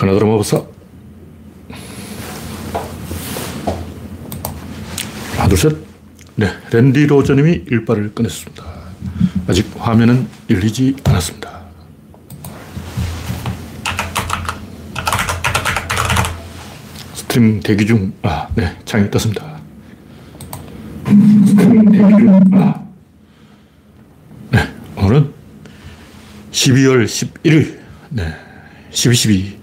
가나드라마 법사. 하나, 둘, 셋. 네. 랜디 로저님이 일발을 꺼냈습니다. 아직 화면은 열리지 않았습니다. 스트림 대기 중, 아, 네. 창이 떴습니다. 스트림 대기 중, 아. 네. 오늘은 12월 11일, 네. 12, 12.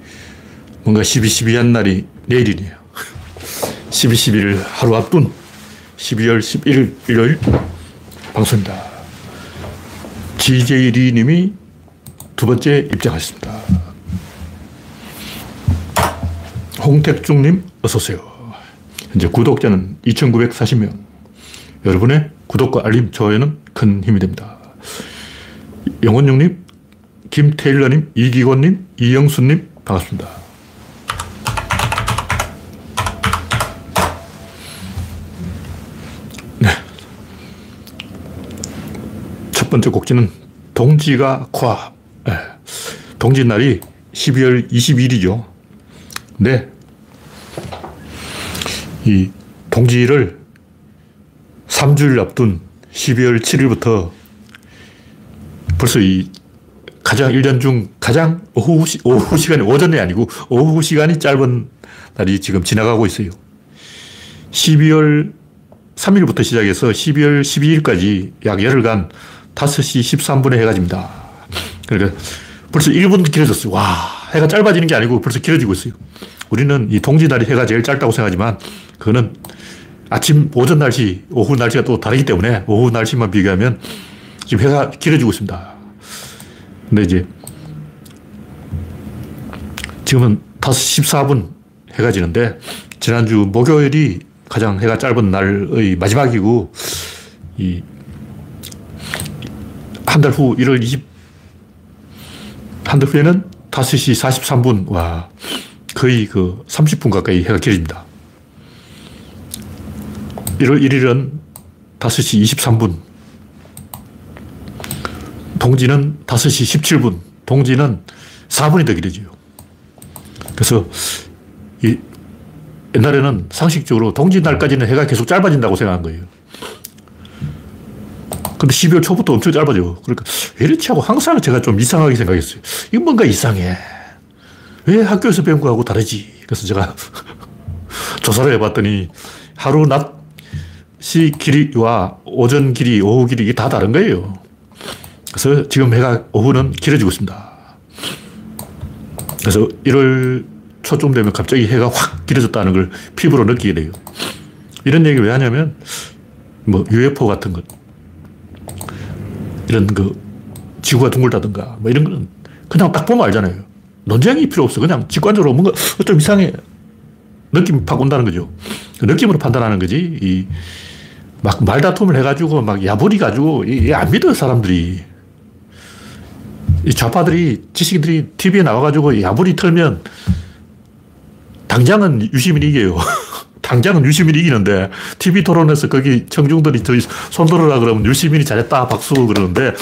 뭔가 12, 12한 날이 내일이네요. 12, 11을 하루 앞둔 12월 11일 일요일 방송입니다. GJ 리 님이 두 번째 입장하셨습니다. 홍택중 님 어서오세요. 현재 구독자는 2,940명. 여러분의 구독과 알림, 좋아요는 큰 힘이 됩니다. 영원용 님, 김태일러 님, 이기권 님, 이영순 님 반갑습니다. 첫 번째 곡지는 동지가 코앞. 네. 동지 날이 12월 20일이죠. 네. 이 동지를 3주일 앞둔 12월 7일부터 벌써 이 가장 1년 중 가장 오후, 시, 오후 시간이 오전이 아니고 오후 시간이 짧은 날이 지금 지나가고 있어요. 12월 3일부터 시작해서 12월 12일까지 약 열흘간 5시 13분에 해가 집니다. 그러니까 벌써 1분 길어졌어요. 와, 해가 짧아지는 게 아니고 벌써 길어지고 있어요. 우리는 이 동지날이 해가 제일 짧다고 생각하지만 그거는 아침, 오전 날씨, 오후 날씨가 또 다르기 때문에 오후 날씨만 비교하면 지금 해가 길어지고 있습니다. 근데 이제 지금은 5시 14분 해가 지는데 지난주 목요일이 가장 해가 짧은 날의 마지막이고 이 한 달 후 1월 20, 한 달 후에는 5시 43분, 와, 거의 그 30분 가까이 해가 길어집니다. 1월 1일은 5시 23분. 동지는 5시 17분. 동지는 4분이 더 길어져요. 그래서 이 옛날에는 상식적으로 동지날까지는 해가 계속 짧아진다고 생각한 거예요. 근데 12월 초부터 엄청 짧아져. 그러니까 왜 이렇지 하고 항상 제가 좀 이상하게 생각했어요. 이건 뭔가 이상해. 왜 학교에서 배운 거하고 다르지? 그래서 제가 조사를 해봤더니 하루 낮 시 길이와 오전 길이, 오후 길이 다 다른 거예요. 그래서 지금 해가 오후는 길어지고 있습니다. 그래서 1월 초쯤 되면 갑자기 해가 확 길어졌다는 걸 피부로 느끼게 돼요. 이런 얘기 왜 하냐면, 뭐, UFO 같은 것. 이런 그 지구가 둥글다든가 뭐 이런 건 그냥 딱 보면 알잖아요. 논쟁이 필요 없어. 그냥 직관적으로 뭔가 좀 이상해. 느낌이 팍 온다는 거죠. 그 느낌으로 판단하는 거지. 이 막 말다툼을 해가지고 막 야부리 가지고 안 믿어 사람들이. 이 좌파들이 지식인들이 TV에 나와가지고 야부리 털면 당장은 유시민이 이겨요. 당장은 유시민이 이기는데 TV 토론에서 거기 청중들이 저희 손들어라 그러면 유시민이 잘했다 박수 그러는데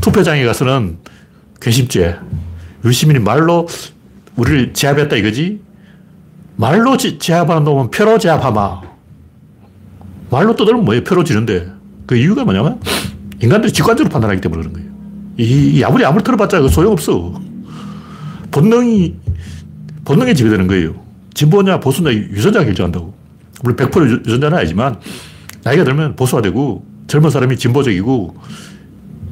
투표장에 가서는 괘씸죄. 유시민이 말로 우리를 제압했다 이거지? 말로 지, 제압하는 놈은 표로 제압하마. 말로 떠들면 뭐예요? 표로 지는데. 그 이유가 뭐냐면 인간들이 직관적으로 판단하기 때문에 그런 거예요. 이, 아무리 아무리 들어봤자 그 소용없어. 본능이, 본능에 지배되는 거예요. 진보냐 보수냐 유전자가 결정한다고. 물론 100% 유전자는 아니지만 나이가 들면 보수가 되고 젊은 사람이 진보적이고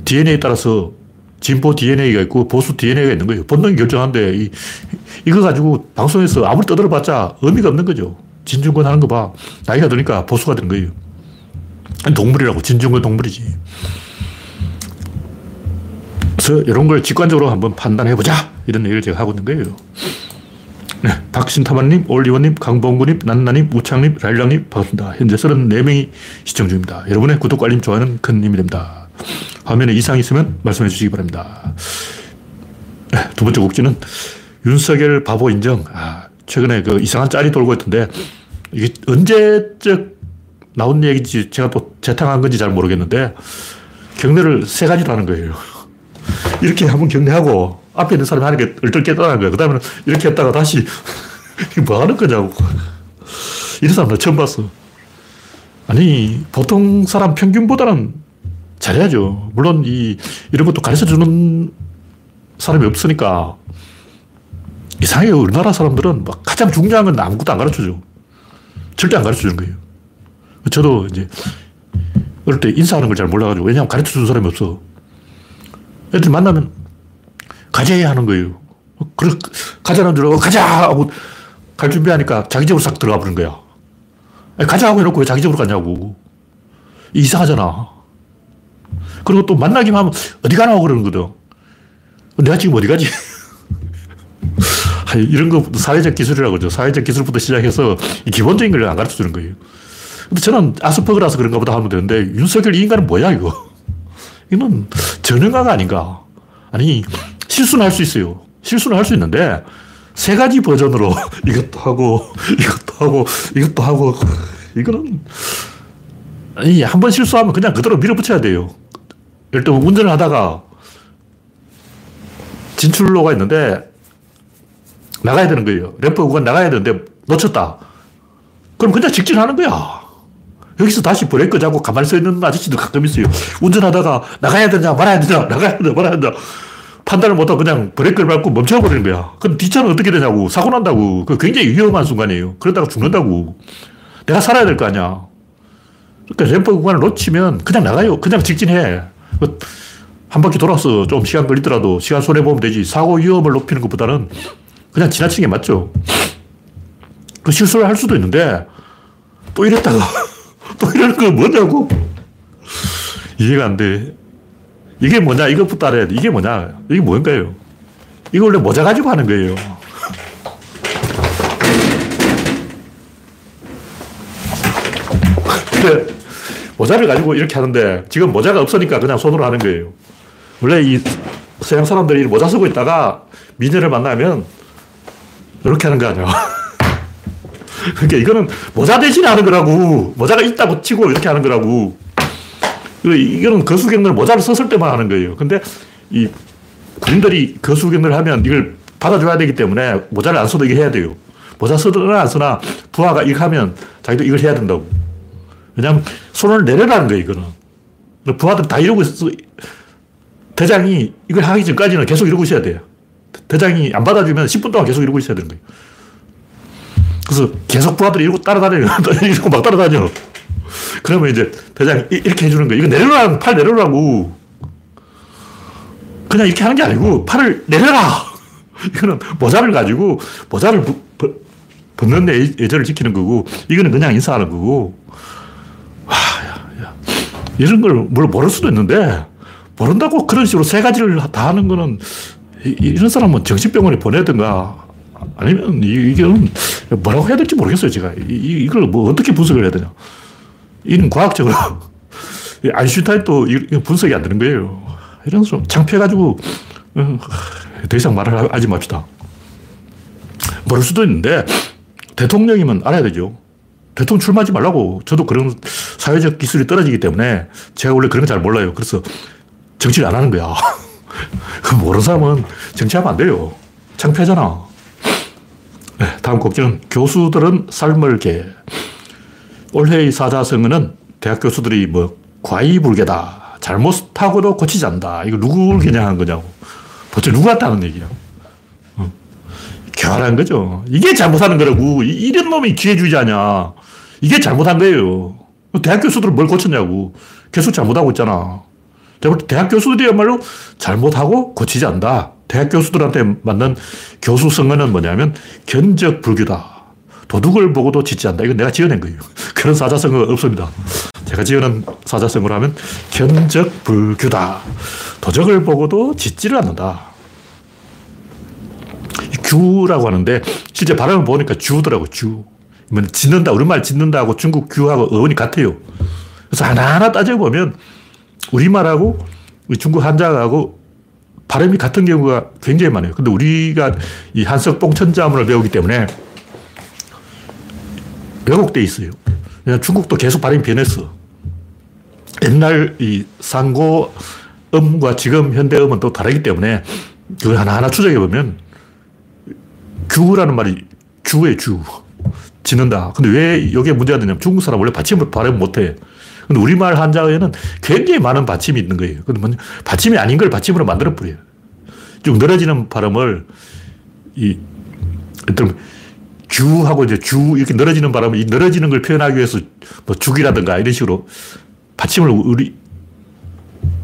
DNA에 따라서 진보 DNA가 있고 보수 DNA가 있는 거예요. 본능이 결정하는데 이, 이거 가지고 방송에서 아무리 떠들어봤자 의미가 없는 거죠. 진중권 하는 거 봐. 나이가 드니까 보수가 되는 거예요. 동물이라고. 진중권 동물이지. 그래서 이런 걸 직관적으로 한번 판단해보자. 이런 얘기를 제가 하고 있는 거예요. 네, 박신타만님, 올리원님, 강봉구님, 난나님, 우창님, 라일랑님 반갑습니다. 현재 34명이 시청 중입니다. 여러분의 구독, 알림, 좋아요는 큰 힘이 됩니다. 화면에 이상이 있으면 말씀해 주시기 바랍니다. 네, 두 번째 곡지는 윤석열 바보 인정. 아, 최근에 그 이상한 짤이 돌고 있던데 이게 언제적 나온 얘기인지 제가 또 재탕한 건지 잘 모르겠는데 경례를 세 가지로 하는 거예요. 이렇게 한번 경례하고 앞에 있는 사람이 하는 게 얼떨 깨달은 거야. 그 다음에는 이렇게 했다가 다시, 뭐 하는 거냐고. 이런 사람 나 처음 봤어. 아니, 보통 사람 평균보다는 잘해야죠. 물론 이, 이런 것도 가르쳐 주는 사람이 없으니까 이상해요. 우리나라 사람들은 막 가장 중요한 건 아무것도 안 가르쳐 줘. 절대 안 가르쳐 주는 거예요. 저도 이제 어릴 때 인사하는 걸 잘 몰라가지고 왜냐하면 가르쳐 주는 사람이 없어. 애들 만나면 가자야 하는 거예요. 그래, 가자는 줄 알고 가자! 하고 갈 준비하니까 자기 집으로 싹 들어가 버린 거야. 가자 하고 해놓고 왜 자기 집으로 가냐고. 이상하잖아. 그리고 또 만나기만 하면 어디 가라고 그러는 거든. 내가 지금 어디 가지? 이런 거 사회적 기술이라고 하죠. 사회적 기술부터 시작해서 기본적인 걸 안 가르쳐 주는 거예요. 근데 저는 아스퍼그라서 그런가 보다 하면 되는데 윤석열 이 인간은 뭐야, 이거? 이건 전능가가 아닌가. 아니, 실수는 할 수 있어요. 실수는 할 수 있는데 세 가지 버전으로 이것도 하고, 이것도 하고, 이것도 하고, 이거는 아니, 한 번 실수하면 그냥 그대로 밀어붙여야 돼요. 예를 들면 운전을 하다가 진출로가 있는데 나가야 되는 거예요. 램프 구간 나가야 되는데 놓쳤다. 그럼 그냥 직진하는 거야. 여기서 다시 브레이크 잡고 가만히 서 있는 아저씨들 가끔 있어요. 운전하다가 나가야 되냐 말아야 되냐 나가야 되냐 말아야 되냐 판단을 못하고 그냥 브레이크를 밟고 멈춰버리는 거야. 그럼 뒷차는 어떻게 되냐고. 사고 난다고. 그 굉장히 위험한 순간이에요. 그러다가 죽는다고. 내가 살아야 될 거 아니야. 그러니까 램프 구간을 놓치면 그냥 나가요. 그냥 직진해. 그한 바퀴 돌아서 좀 시간 걸리더라도 시간 손해보면 되지. 사고 위험을 높이는 것보다는 그냥 지나치는 게 맞죠. 그 실수를 할 수도 있는데 또 이랬다가 또 이러는 건 뭐냐고. 이해가 안 돼. 이게 뭐냐, 이것부터 알아야 돼. 이게 뭐냐, 이게 뭔가요? 이거 원래 모자 가지고 하는 거예요. 근데 모자를 가지고 이렇게 하는데 지금 모자가 없으니까 그냥 손으로 하는 거예요. 원래 이 서양 사람들이 모자 쓰고 있다가 미녀를 만나면 이렇게 하는 거 아니야. 그러니까 이거는 모자 대신 하는 거라고. 모자가 있다고 치고 이렇게 하는 거라고. 이거는 거수경을 모자를 썼을 때만 하는 거예요. 근데 이 군인들이 거수경을 하면 이걸 받아줘야 되기 때문에 모자를 안 써도 이게 해야 돼요. 모자 쓰거나 안 쓰나 부하가 이거 하면 자기도 이걸 해야 된다고. 왜냐하면 손을 내려라는 거예요, 이거는. 부하들 다 이러고 있어. 대장이 이걸 하기 전까지는 계속 이러고 있어야 돼요. 대장이 안 받아주면 10분 동안 계속 이러고 있어야 되는 거예요. 그래서 계속 부하들이 이러고 따라다녀요. 이러고 막 따라다녀. 그러면 이제 대장이 이렇게 해주는 거예요. 이거 내려라, 팔 내려라고. 그냥 이렇게 하는 게 아니고 팔을 내려라. 이거는 모자를 가지고 모자를 부, 부, 벗는 예절을 지키는 거고 이거는 그냥 인사하는 거고. 와, 야, 야. 이런 걸 모를 수도 있는데 모른다고 그런 식으로 세 가지를 다 하는 거는 이 런 사람은 정신병원에 보내든가 아니면 이게 뭐라고 해야 될지 모르겠어요, 제가. 이, 이걸 뭐 어떻게 분석을 해야 되냐. 이는 과학적으로. 아인슈타인도 분석이 안 되는 거예요. 이런 좀 창피해가지고 어, 더 이상 말을 하지 맙시다. 모를 수도 있는데 대통령이면 알아야 되죠. 대통령 출마하지 말라고. 저도 그런 사회적 기술이 떨어지기 때문에 제가 원래 그런 거 잘 몰라요. 그래서 정치를 안 하는 거야. 모르는 사람은 정치하면 안 돼요. 창피하잖아. 네, 다음 곡지는 교수들은 삶을 개. 올해의 사자성어는 대학 교수들이 뭐 과이불개다. 잘못하고도 고치지 않는다. 이거 누구를 겨냥한 거냐고. 도대체 누구한테 하는 얘기야. 어. 교활한 거죠. 이게 잘못하는 거라고. 이런 놈이 기회 주지 않냐. 이게 잘못한 거예요. 대학 교수들은 뭘 고쳤냐고. 계속 잘못하고 있잖아. 대학 교수들이야말로 잘못하고 고치지 않는다. 대학 교수들한테 맞는 교수 성어는 뭐냐면 견적 불교다. 도둑을 보고도 않는다. 이건 내가 지어낸 거예요. 그런 사자성어가 없습니다. 제가 지어낸 사자성어로 하면 견적 불교다. 도적을 보고도 짓지를 않는다. 규라고 하는데 실제 발음을 보니까 주더라고, 주. 짓는다, 우리말 짓는다고 중국 규하고 어원이 같아요. 그래서 하나하나 따져보면 우리말하고 중국 한자하고 발음이 같은 경우가 굉장히 많아요. 근데 우리가 이 한석 봉 천자문을 배우기 때문에 왜곡돼 있어요. 중국도 계속 발음이 변했어. 옛날 이 상고 음과 지금 현대 음은 또 다르기 때문에 그걸 하나하나 추적해 보면 규라는 말이 주의 주. 짓는다. 근데 왜 여기에 문제가 되냐면 중국 사람 원래 받침을 발음 못해. 근데 우리말 한자어에는 굉장히 많은 받침이 있는 거예요. 근데 뭐 받침이 아닌 걸 받침으로 만들어버려요. 쭉 늘어지는 발음을 이 어떤 주하고 이제 주 이렇게 늘어지는 바람에 이 늘어지는 걸 표현하기 위해서 뭐 죽이라든가 이런 식으로 받침을 우리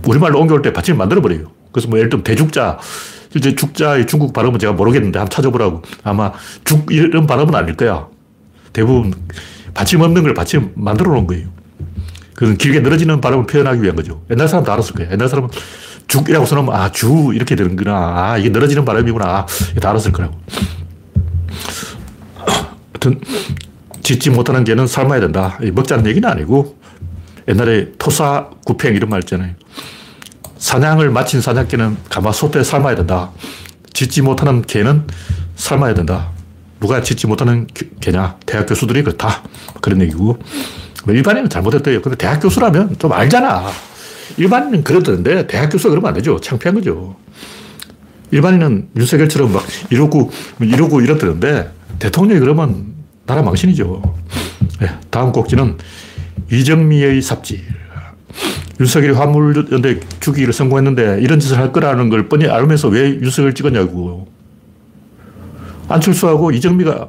우리말로 옮겨올 때 받침을 만들어 버려요. 그래서 뭐 예를 들면 대죽자 실제 죽자의 중국 발음은 제가 모르겠는데 한번 찾아보라고 아마 죽 이런 발음은 아닐 거야. 대부분 받침 없는 걸 받침 만들어 놓은 거예요. 그건 길게 늘어지는 발음을 표현하기 위한 거죠. 옛날 사람도 알았을 거예요. 옛날 사람은 죽이라고 써놓으면, 아, 주, 이렇게 되는구나. 아, 이게 늘어지는 발음이구나. 아, 다 알았을 거라고. 하여튼, 짓지 못하는 개는 삶아야 된다. 먹자는 얘기는 아니고, 옛날에 토사, 구팽 이런 말 있잖아요. 사냥을 마친 사냥개는 가마솥에 삶아야 된다. 짓지 못하는 개는 삶아야 된다. 누가 짓지 못하는 개냐? 대학 교수들이 그렇다. 그런 얘기고. 뭐 일반인은 잘못했대요. 근데 대학 교수라면 좀 알잖아. 일반인은 그러던데 대학 교수가 그러면 안 되죠. 창피한 거죠. 일반인은 윤석열처럼 막 이러고 이러고 이렇다는데 대통령이 그러면 나라 망신이죠. 네, 다음 꼭지는 이정미의 삽질. 윤석열이 화물연대 죽이기를 성공했는데 이런 짓을 할 거라는 걸 뻔히 알면서 왜 윤석열 찍었냐고. 안철수하고 이정미가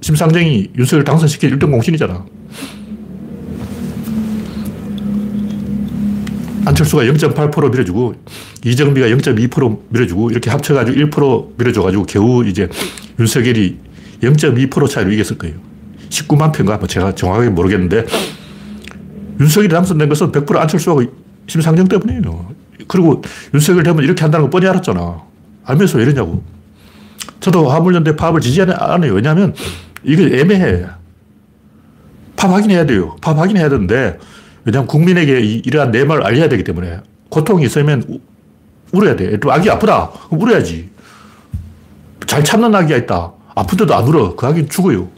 심상정이 윤석열 당선시킨 1등 공신이잖아. 안철수가 0.8% 밀어주고 이정미가 0.2% 밀어주고 이렇게 합쳐가지고 1% 밀어줘가지고 겨우 이제 윤석열이 0.2% 차이로 이겼을 거예요. 19만 표인가? 뭐 제가 정확하게 모르겠는데 윤석열이 당선된 것은 100% 안철수하고 심상정 때문이에요. 그리고 윤석열 되면 이렇게 한다는 거 뻔히 알았잖아. 알면서 왜 이러냐고. 저도 화물연대 파업을 지지하는 안 해요. 왜냐하면 이게 애매해. 파업 확인해야 돼요. 파업 확인해야 되는데 왜냐하면 국민에게 이 러한 내말을 알려야 되기 때문에 고통이 있으면 우, 울어야 돼. 또 아기 아프다. 그럼 울어야지. 잘 참는 아기가 있다. 아픈데도 안 울어. 그 아기는 죽어요.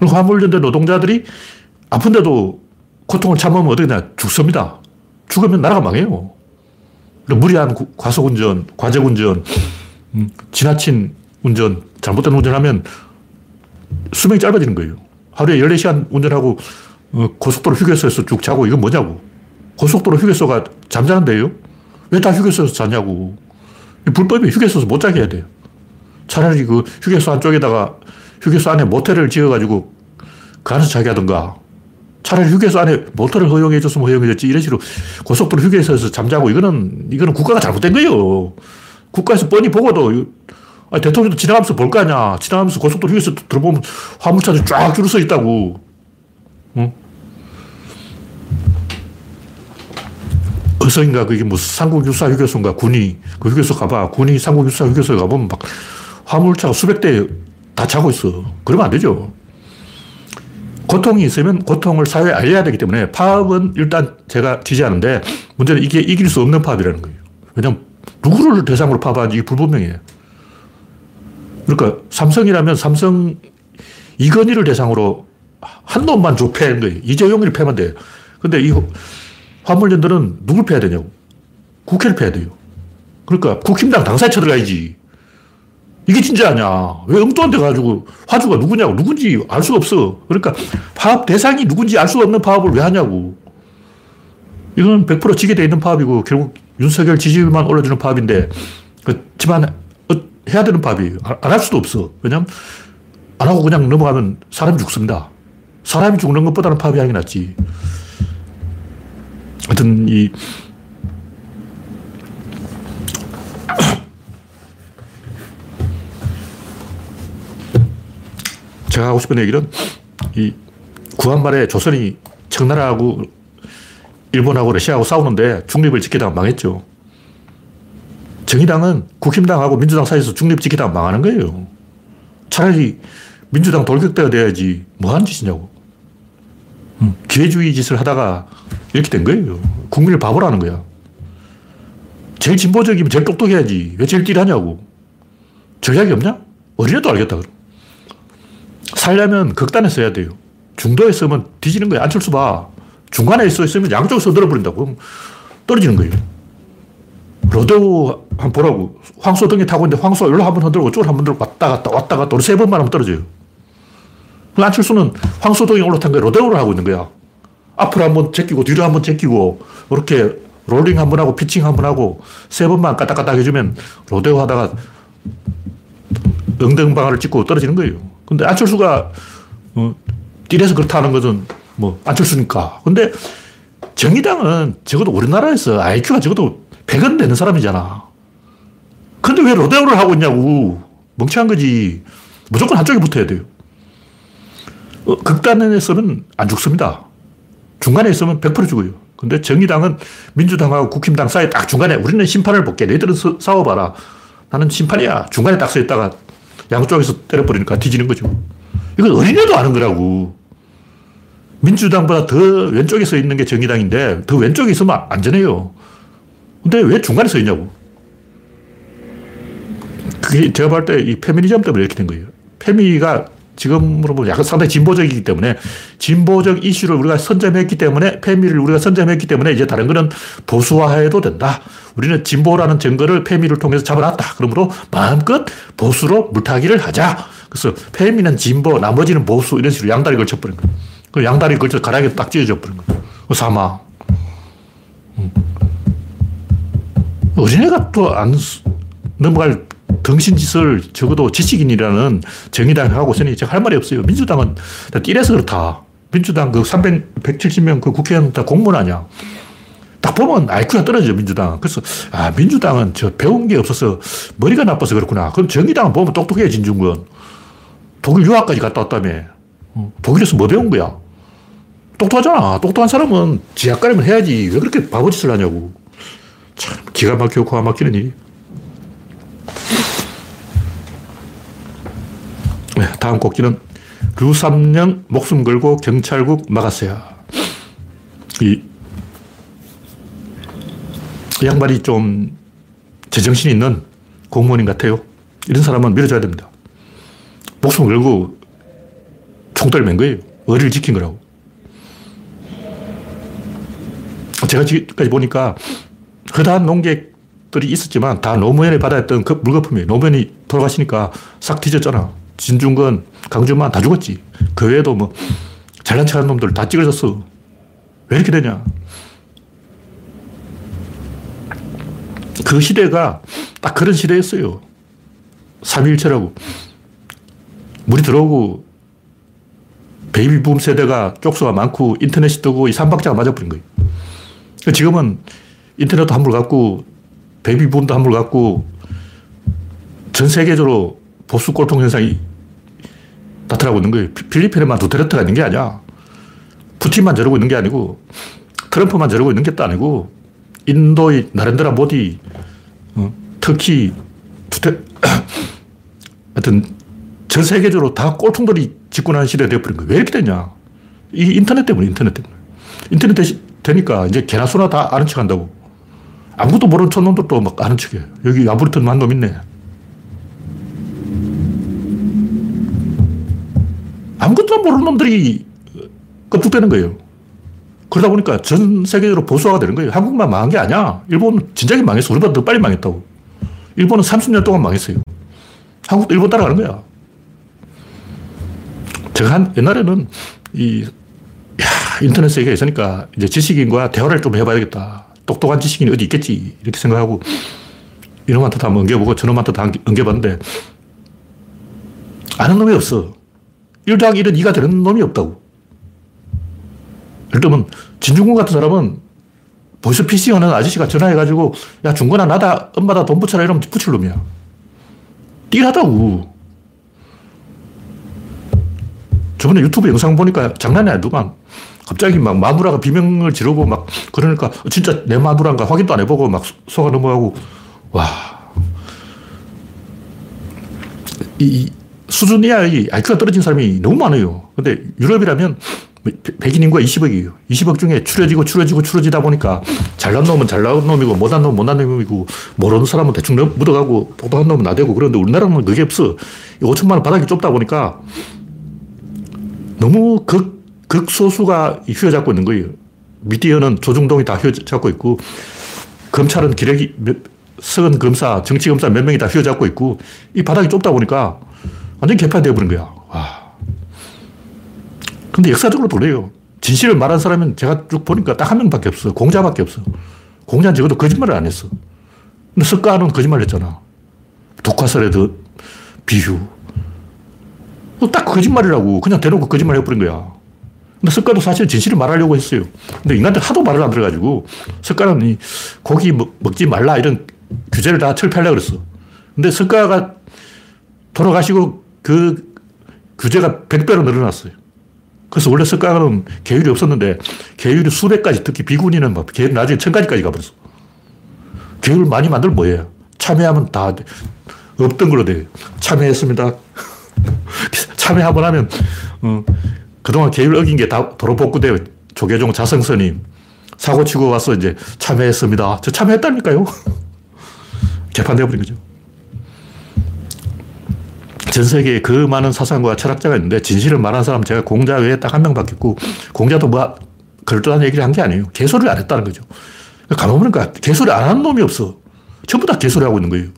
화물연대 노동자들이 아픈데도 고통을 참으면 어떻게 되냐. 죽습니다. 죽으면 나라가 망해요. 무리한 과속운전, 과적운전, 음, 지나친 운전, 잘못된 운전하면 수명이 짧아지는 거예요. 하루에 14시간 운전하고 어, 고속도로 휴게소에서 쭉 자고 이건 뭐냐고. 고속도로 휴게소가 잠자는데요? 왜 다 휴게소에서 자냐고. 불법이 휴게소에서 못 자게 해야 돼요. 차라리 그 휴게소 한쪽에다가 휴게소 안에 모텔을 지어가지고 그 안에서 자게 하든가. 차라리 휴게소 안에 모텔을 허용해줬으면 허용해줬지. 이런 식으로 고속도로 휴게소에서 잠자고 이거는, 이거는 국가가 잘못된 거예요. 국가에서 뻔히 보고도 아니, 대통령도 지나가면서 볼 거 아니야. 지나가면서 고속도로 휴게소 들어보면 화물차들 쫙 줄을 서 있다고. 응? 어서인가 그게 무슨 삼국유사 휴게소인가 군이 그 휴게소 가봐 군이 삼국유사 휴게소에 가보면 막 화물차가 수백 대 다 차고 있어 그러면 안 되죠 고통이 있으면 고통을 사회에 알려야 되기 때문에 파업은 일단 제가 지지하는데 문제는 이게 이길 수 없는 파업이라는 거예요 왜냐면 누구를 대상으로 파업하는지 불분명해요 그러니까 삼성이라면 삼성 이건희를 대상으로 한 놈만 좁혀는 거예요. 이재용을 패면 돼요. 근데 이 화물연들은 누굴 패야 되냐고. 국회를 패야 돼요. 그러니까 국힘당 당사에 쳐들어가야지. 이게 진짜 아니야. 왜 엉뚱한 데 가지고 화주가 누구냐고. 누군지 알 수가 없어. 그러니까 파업 대상이 누군지 알 수가 없는 파업을 왜 하냐고. 이건 100% 지게 돼 있는 파업이고 결국 윤석열 지지율만 올려주는 파업인데 그렇지만 어, 해야 되는 파업이에요. 안 할 수도 없어. 왜냐면 안 하고 그냥 넘어가면 사람이 죽습니다. 사람이 죽는 것보다는 파업이 하는 게 낫지. 하여튼, 이, 제가 하고 싶은 얘기는 이 구한말에 조선이 청나라하고 일본하고 러시아하고 싸우는데 중립을 지키다가 망했죠. 정의당은 국힘당하고 민주당 사이에서 중립 지키다가 망하는 거예요. 차라리 민주당 돌격대가 돼야지 뭐 하는 짓이냐고. 음, 기회주의 짓을 하다가 이렇게 된 거예요. 국민을 바보라는 거야. 제일 진보적이면 제일 똑똑해야지. 왜 제일 띠하냐고. 전략이 없냐? 어린애도 알겠다. 그럼. 살려면 극단에 써야 돼요. 중도에 쓰면 뒤지는 거야. 안철수 봐. 중간에 써 있으면 양쪽에서 늘어버린다고. 떨어지는 거예요. 로데오 한번 보라고. 황소 등에 타고 있는데 황소 여기로 한 번 흔들고 쪽으로 한 번 들고 왔다 갔다 왔다 갔다 세 번만 하면 떨어져요. 그 안철수는 황소 등에 올라탄 거에 로데오를 하고 있는 거야. 앞으로 한 번 제끼고 뒤로 한 번 제끼고 이렇게 롤링 한 번 하고 피칭 한 번 하고 세 번만 까딱까딱 해주면 로데오 하다가 엉덩방아를 찍고 떨어지는 거예요. 근데 안철수가 어, 띠에서 그렇다는 것은 뭐 안철수니까. 근데 정의당은 적어도 우리나라에서 IQ가 적어도 100은 되는 사람이잖아. 근데 왜 로데오를 하고 있냐고. 멍청한 거지. 무조건 한쪽에 붙어야 돼요. 어, 극단에서는 안 죽습니다. 중간에 있으면 100% 죽어요. 근데 정의당은 민주당하고 국힘당 사이 딱 중간에 우리는 심판을 볼게. 너희들은 싸워봐라. 나는 심판이야. 중간에 딱 서 있다가 양쪽에서 때려버리니까 뒤지는 거죠. 이건 어린애도 아는 거라고. 민주당보다 더 왼쪽에 서 있는 게 정의당인데 더 왼쪽에 있으면 안전해요. 근데 왜 중간에 서 있냐고. 그게 제가 볼 때 이 페미니즘 때문에 이렇게 된 거예요. 페미가 지금으로 보면 약간 상당히 진보적이기 때문에 진보적 이슈를 우리가 선점했기 때문에 페미를 우리가 선점했기 때문에 이제 다른 거는 보수화해도 된다. 우리는 진보라는 증거를 페미를 통해서 잡아놨다. 그러므로 마음껏 보수로 물타기를 하자. 그래서 페미는 진보, 나머지는 보수 이런 식으로 양다리 걸쳐버린 거예요. 그 양다리 걸쳐 가락에 딱 찢어져 버린 거예요. 그 사망. 음. 어린애가 또 안 넘어갈 등신짓을 적어도 지식인이라는 정의당이 하고 있으니 제가 할 말이 없어요. 민주당은 띠래서 그렇다. 민주당 그 300, 170명 그 국회의원 다 공무원 아니야. 딱 보면 IQ가 떨어져, 민주당. 그래서, 아, 민주당은 저 배운 게 없어서 머리가 나빠서 그렇구나. 그럼 정의당은 보면 똑똑해, 진중권. 독일 유학까지 갔다 왔다며. 어, 독일에서 뭐 배운 거야? 똑똑하잖아. 똑똑한 사람은 지하가림을 해야지. 왜 그렇게 바보짓을 하냐고. 참, 기가 막히고 고가 막히는 일이. 다음 꼭지는 류삼령 목숨 걸고 경찰국 막았어요. 이, 이 양반이 좀 제정신이 있는 공무원인 같아요. 이런 사람은 밀어줘야 됩니다. 목숨 걸고 총대를 맨 거예요. 의리를 지킨 거라고. 제가 지금까지 보니까 허다한 농객들이 있었지만 다 노무현이 받아했던 그 물거품이에요. 노무현이 돌아가시니까 싹 뒤졌잖아. 진중권, 강준만 다 죽었지. 그 외에도 뭐 잘난 척하는 놈들 다 찌그러졌어. 왜 이렇게 되냐? 그 시대가 딱 그런 시대였어요. 3.1체라고. 물이 들어오고 베이비붐 세대가 쪽수가 많고 인터넷이 뜨고 이 삼박자가 맞아버린 거예요. 지금은 인터넷도 한물 갖고 베이비붐도 한물 갖고 전 세계적으로 보수 꼴통 현상이 나타나고 있는 거예요. 필리핀에만 두테르트가 있는 게 아니야. 푸틴만 저러고 있는 게 아니고 트럼프만 저러고 있는 게 또 아니고 인도의 나렌드라 모디, 어, 터키, 두테, 하여튼 전 세계적으로 다 꼴통들이 집권하는 시대가 되어버린 거예요. 왜 이렇게 됐냐? 이 인터넷 때문에, 인터넷 때문에. 인터넷 되니까 이제 개나 소나 다 아는 척 한다고. 아무것도 모르는 촌놈들도 막 아는 척해. 여기 아부리턴 만놈 있네. 아무것도 모르는 놈들이 껍죽되는 거예요. 그러다 보니까 전 세계적으로 보수화가 되는 거예요. 한국만 망한 게 아니야. 일본은 진작에 망했어. 우리보다 더 빨리 망했다고. 일본은 30년 동안 망했어요. 한국도 일본 따라가는 거야. 제가 한, 옛날에는 이, 야, 인터넷 세계에 있으니까 이제 지식인과 대화를 좀 해봐야겠다. 똑똑한 지식인이 어디 있겠지. 이렇게 생각하고 이놈한테 다 엉겨보고 저놈한테 다 엉겨봤는데 아는 놈이 없어. 1 더하기 1은 2가 되는 놈이 없다고. 예를 들면, 진중권 같은 사람은 벌써 피싱 하는 아저씨가 전화해가지고, 야, 중권아, 나다, 엄마다 돈 붙여라 이러면 붙일 놈이야. 띠하다고. 저번에 유튜브 영상 보니까 장난이 아니더만. 갑자기 막 마누라가 비명을 지르고 막 그러니까 진짜 내 마누라인가 확인도 안 해보고 막 속아 넘어가고 와. 이, 수준 이하의 IQ가 떨어진 사람이 너무 많아요. 근데 유럽이라면 백인 인구가 20억이에요. 20억 중에 추려지고 추려지고 추려지다 보니까 잘난 놈은 잘난 놈이고 못난 놈은 못난 놈이고 모르는 사람은 대충 묻어가고 똑똑한 놈은 나대고 그런데 우리나라는 그게 없어. 5천만 원 바닥이 좁다 보니까 너무 극, 극소수가 휘어잡고 있는 거예요. 미디어는 조중동이 다 휘어잡고 있고 검찰은 기레기 서은 검사, 정치 검사 몇 명이 다 휘어잡고 있고 이 바닥이 좁다 보니까 완전 개판되어 버린 거야. 와. 근데 역사적으로 그래요. 진실을 말한 사람은 제가 쭉 보니까 딱 한 명밖에 없어. 공자밖에 없어. 공자는 적어도 거짓말을 안 했어. 근데 석가는 거짓말 했잖아. 독화설의 그 비유. 딱 거짓말이라고. 그냥 대놓고 거짓말 해버린 거야. 근데 석가도 사실 진실을 말하려고 했어요. 근데 인간들 하도 말을 안 들어가지고 석가는 이 고기 먹, 지 말라 이런 규제를 다 철폐하려고 그랬어. 근데 석가가 돌아가시고 그 규제가 100배로 늘어났어요. 그래서 원래 석가는 계율이 없었는데 계율이 수백 가지, 특히 비구니는 막 계율 나중에 천 가지까지 가버렸어. 계율 많이 만들면 뭐예요? 참여하면 다 없던 걸로 돼. 참여했습니다. 참여 한번 하면, 어, 그동안 계율 어긴 게 다 도로 복구돼요. 조계종 자성스님. 사고 치고 와서 이제 참여했습니다. 저 참여했다니까요. 개판되어버린 거죠. 전 세계에 그 많은 사상과 철학자가 있는데 진실을 말한 사람 제가 공자 외에 딱 한 명밖에 없고 공자도 뭐 그럴듯한 얘기를 한 게 아니에요. 개소리를 안 했다는 거죠. 가만보니까 개소리 안 하는 놈이 없어. 전부 다 개소리 하고 있는 거예요.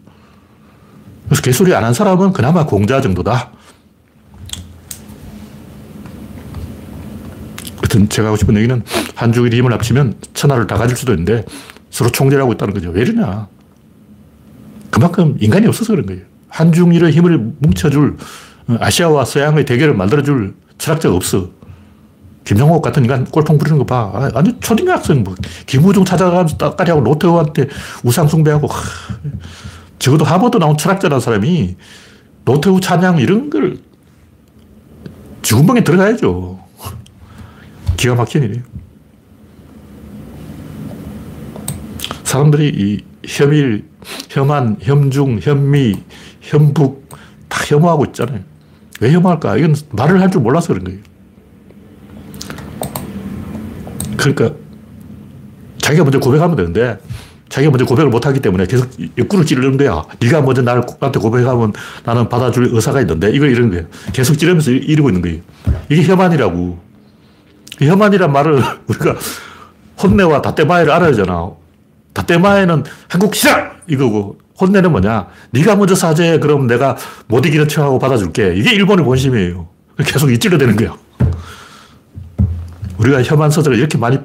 그래서 개소리 안 한 사람은 그나마 공자 정도다. 하여튼 제가 하고 싶은 얘기는 한중일이 힘을 합치면 천하를 다 가질 수도 있는데 서로 총질하고 있다는 거죠. 왜 이러냐. 그만큼 인간이 없어서 그런 거예요. 한중일의 힘을 뭉쳐줄 아시아와 서양의 대결을 만들어줄 철학자가 없어. 김정옥 같은 인간 꼴통 부리는 거 봐. 아, 완전 초등학생, 뭐. 김우중 찾아가면서 따까리하고 노태우한테 우상숭배하고. 적어도 하버드 나온 철학자라는 사람이 노태우 찬양 이런 걸 지구멍에 들어가야죠. 기가 막힌 일이에요. 사람들이 이 혐일, 혐한, 혐중, 혐미, 혐북 다 혐오하고 있잖아요. 왜 혐오할까? 이건 말을 할 줄 몰라서 그런 거예요. 그러니까 자기가 먼저 고백하면 되는데 자기가 먼저 고백을 못하기 때문에 계속 옆구를 찌르는 거야. 네가 먼저 나를, 나한테 고백하면 나는 받아줄 의사가 있는데 이걸 이러는 거예요. 계속 찌르면서 이러고 있는 거예요. 이게 혐한이라고. 혐한이란 말을 우리가 혼내와 다떼마이를 알아야 되잖아. 다떼마이는 한국 시작! 이거고, 혼내는 뭐냐? 네가 먼저 사죄해. 그럼 내가 못 이기는 척하고 받아줄게. 이게 일본의 본심이에요. 계속 이찌려 되는 거야. 우리가 혐한 서적을 이렇게 많이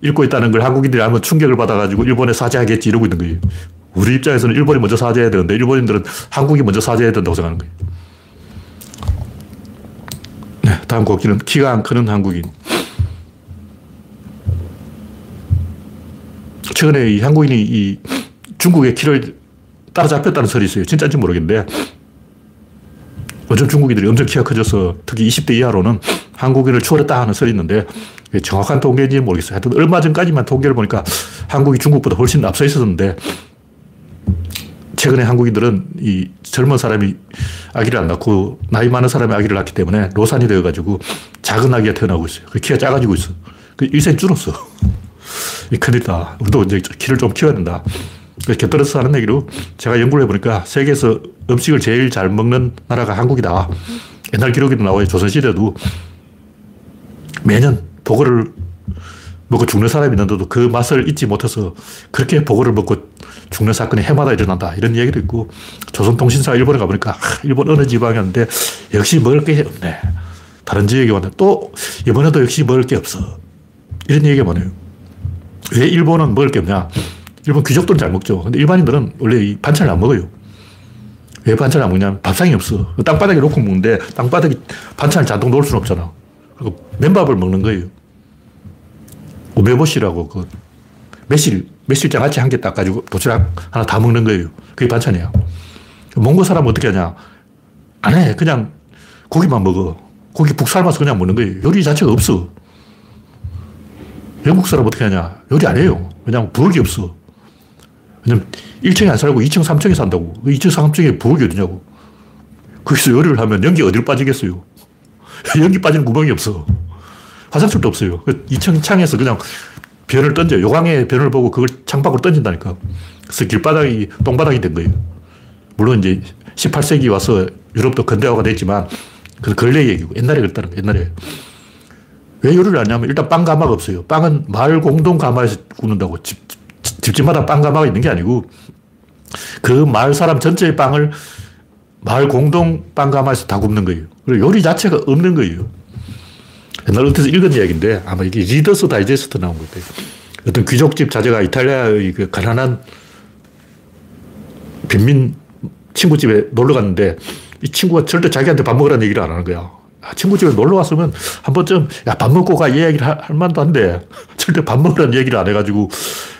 읽고 있다는 걸 한국인들이 알면 충격을 받아가지고 일본에 사죄하겠지 이러고 있는 거예요. 우리 입장에서는 일본이 먼저 사죄해야 되는데 일본인들은 한국이 먼저 사죄해야 된다고 생각하는 거예요. 네, 다음 곡기는 키가 안 크는 한국인. 최근에 이 한국인이 이 중국의 키를 따라잡혔다는 설이 있어요. 진짜인지 모르겠는데. 요즘 중국인들이 엄청 키가 커져서 특히 20대 이하로는 한국인을 추월했다 하는 설이 있는데 정확한 통계인지는 모르겠어요. 하여튼 얼마 전까지만 통계를 보니까 한국이 중국보다 훨씬 앞서 있었는데 최근에 한국인들은 이 젊은 사람이 아기를 안 낳고 나이 많은 사람이 아기를 낳기 때문에 노산이 되어가지고 작은 아기가 태어나고 있어요. 그 키가 작아지고 있어. 그 일생 줄었어. 이 큰일이다. 우리도 이제 키를 좀 키워야 된다. 곁들여서 하는 얘기로 제가 연구를 해보니까 세계에서 음식을 제일 잘 먹는 나라가 한국이다. 옛날 기록에도 나와요. 조선시대도 매년 보고를 먹고 죽는 사람이 있는데도 그 맛을 잊지 못해서 그렇게 보고를 먹고 죽는 사건이 해마다 일어난다. 이런 얘기도 있고 조선통신사 일본에 가보니까 아, 일본 어느 지방이었는데 역시 먹을 게 없네. 다른 지역에 왔는데 또 이번에도 역시 먹을 게 없어. 이런 얘기가 많아요. 왜 일본은 먹을 게 없냐? 일본 귀족들은 잘 먹죠. 근데 일반인들은 원래 이 반찬을 안 먹어요. 왜 반찬을 안 먹냐면 밥상이 없어. 땅바닥에 놓고 먹는데 땅바닥에 반찬을 잔뜩 놓을 수는 없잖아. 그리고 맨밥을 먹는 거예요. 우메보시라고 그 매실, 매실장 같이 한 개 딱 가지고 도시락 하나 다 먹는 거예요. 그게 반찬이야. 몽고 사람은 어떻게 하냐? 안 해. 그냥 고기만 먹어. 고기 북 삶아서 그냥 먹는 거예요. 요리 자체가 없어. 영국 사람 어떻게 하냐? 요리 안 해요. 그냥 부엌이 없어. 왜냐면 1층에 안 살고 2층, 3층에 산다고. 2층, 3층에 부엌이 어디냐고. 거기서 요리를 하면 연기 어디로 빠지겠어요? 연기 빠지는 구멍이 없어. 화장실도 없어요. 2층 그 창에서 그냥 변을 던져. 요강에 변을 보고 그걸 창 밖으로 던진다니까. 그래서 길바닥이 똥바닥이 된 거예요. 물론 이제 18세기 와서 유럽도 근대화가 됐지만 그 근래 얘기고 옛날에 그랬다는 거예요. 옛날에. 왜 요리를 하냐면 일단 빵 가마가 없어요. 빵은 마을 공동 가마에서 굽는다고. 집, 집집마다 빵 가마가 있는 게 아니고 그 마을 사람 전체의 빵을 마을 공동 빵 가마에서 다 굽는 거예요. 그리고 요리 자체가 없는 거예요. 옛날 어디서 읽은 이야기인데 아마 이게 리더스 다이제스트 나온 거예요. 어떤 귀족집 자제가 이탈리아의 그 가난한 빈민 친구 집에 놀러 갔는데 이 친구가 절대 자기한테 밥 먹으라는 얘기를 안 하는 거야. 아, 친구 집에 놀러 왔으면 한 번쯤 야, 밥 먹고 가. 이 얘기를 할, 할 만도 한데 절대 밥 먹으라는 얘기를 안 해가지고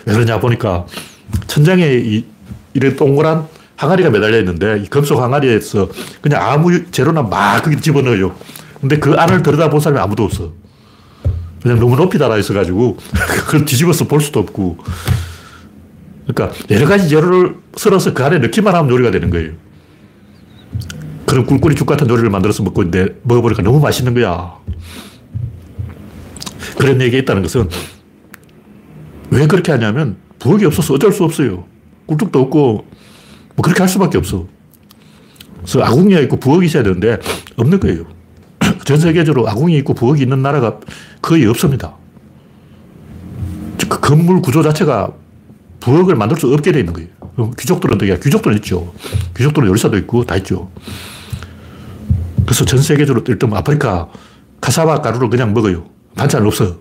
왜 그러냐 보니까 천장에 이, 이런 동그란 항아리가 매달려 있는데 이 금속 항아리에서 그냥 아무 재료나 막 거기 집어넣어요. 근데 그 안을 들여다본 사람이 아무도 없어. 그냥 너무 높이 달아 있어가지고 그걸 뒤집어서 볼 수도 없고. 그러니까 여러 가지 재료를 썰어서 그 안에 넣기만 하면 요리가 되는 거예요. 그런 꿀꿀이 죽 같은 요리를 만들어서 먹고 있는데 먹어보니까 너무 맛있는 거야. 그런 얘기가 있다는 것은 왜 그렇게 하냐면 부엌이 없어서 어쩔 수 없어요. 꿀뚝도 없고 뭐 그렇게 할 수밖에 없어. 그래서 아궁이가 있고 부엌이 있어야 되는데 없는 거예요. 전 세계적으로 아궁이 있고 부엌이 있는 나라가 거의 없습니다. 그 건물 구조 자체가 부엌을 만들 수 없게 돼 있는 거예요. 귀족들은 어떻게 귀족들은 있죠. 귀족들은 요리사도 있고 다 있죠. 그래서 전 세계적으로 일단 아프리카 카사바 가루를 그냥 먹어요. 반찬 없어.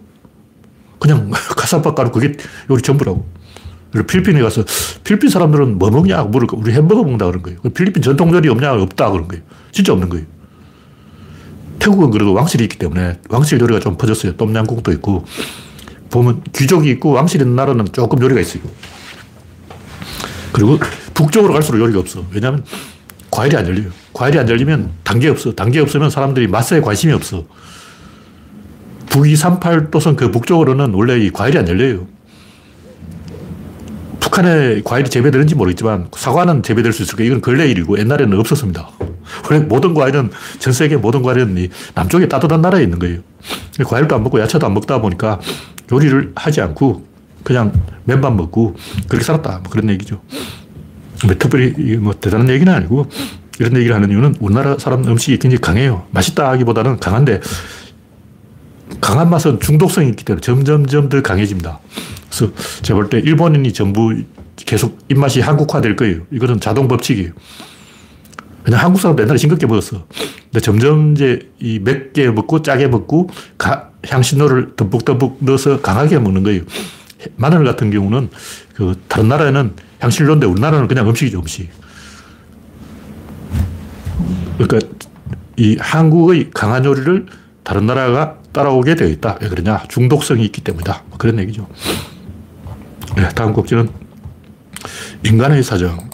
그냥 카사바 가루 그게 요리 전부라고. 그리고 필리핀에 가서 필리핀 사람들은 뭐 먹냐 물을 우리 햄버거 먹는다 그런 거예요. 필리핀 전통 요리 없냐 없다 그런 거예요. 진짜 없는 거예요. 태국은 그래도 왕실이 있기 때문에 왕실 요리가 좀 퍼졌어요. 똠양국도 있고 보면 귀족이 있고 왕실 있는 나라는 조금 요리가 있어요. 그리고 북쪽으로 갈수록 요리가 없어. 왜냐하면 과일이 안 열려요. 과일이 안 열리면 단계 없어. 단계 없으면 사람들이 맛에 관심이 없어. 북위 38도선 그 북쪽으로는 원래 이 과일이 안 열려요. 북한에 과일이 재배되는지 모르겠지만 사과는 재배될 수 있을 거예요. 이건 근래 일이고 옛날에는 없었습니다. 원래 모든 과일은 전 세계 모든 과일은 남쪽에 따뜻한 나라에 있는 거예요. 과일도 안 먹고 야채도 안 먹다 보니까 요리를 하지 않고 그냥 맨밥 먹고 그렇게 살았다. 뭐 그런 얘기죠. 뭐 특별히 뭐 대단한 얘기는 아니고 이런 얘기를 하는 이유는 우리나라 사람 음식이 굉장히 강해요. 맛있다 하기보다는 강한데 강한 맛은 중독성이 있기 때문에 점점점 더 강해집니다. 그래서 제가 볼 때 일본인이 전부 계속 입맛이 한국화될 거예요. 이거는 자동 법칙이에요. 그냥 한국 사람도 옛날에 싱겁게 먹었어. 근데 점점 이제 이 맵게 먹고 짜게 먹고 가, 향신료를 듬뿍듬뿍 넣어서 강하게 먹는 거예요. 마늘 같은 경우는 그 다른 나라에는 향신료인데 우리나라는 그냥 음식이죠, 음식. 그러니까 이 한국의 강한 요리를 다른 나라가 따라오게 되어 있다. 왜 그러냐? 중독성이 있기 때문이다. 뭐 그런 얘기죠. 네, 다음 곡지는 인간의 사정.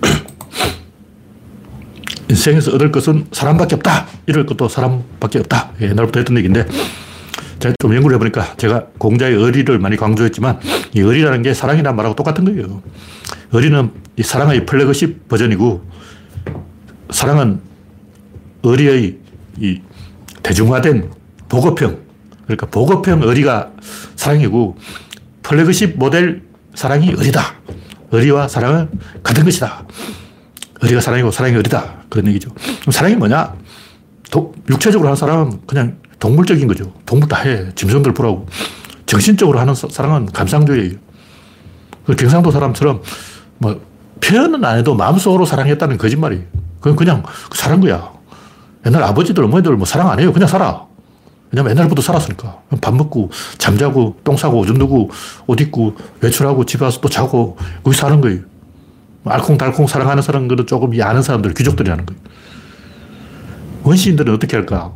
인생에서 얻을 것은 사람밖에 없다. 이럴 것도 사람밖에 없다. 옛날부터 했던 얘기인데, 제가 좀 연구를 해보니까 제가 공자의 의리를 많이 강조했지만, 이 의리라는 게 사랑이란 말하고 똑같은 거예요. 의리는 이 사랑의 플래그십 버전이고, 사랑은 의리의 이 대중화된 보급형, 그러니까 보급형 의리가 사랑이고, 플래그십 모델 사랑이 의리다. 의리와 사랑은 같은 것이다. 의리가 사랑이고 사랑이 의리다. 그런 얘기죠. 그럼 사랑이 뭐냐? 도, 육체적으로 하는 사랑은 그냥 동물적인 거죠. 동물 다 해. 짐승들 보라고. 정신적으로 하는 사랑은 감상주의예요. 그 경상도 사람처럼 뭐 표현은 안 해도 마음속으로 사랑했다는 거짓말이에요. 그건 그냥 사는 거야. 옛날 아버지들, 어머니들 뭐 사랑 안 해요. 그냥 살아. 왜냐면 옛날부터 살았으니까. 밥 먹고, 잠자고, 똥 싸고, 오줌 누고, 옷 입고, 외출하고, 집에 와서 또 자고, 거기 사는 거예요. 알콩달콩 사랑하는 사람들은 조금 이 아는 사람들, 귀족들이 하는 거예요. 원시인들은 어떻게 할까?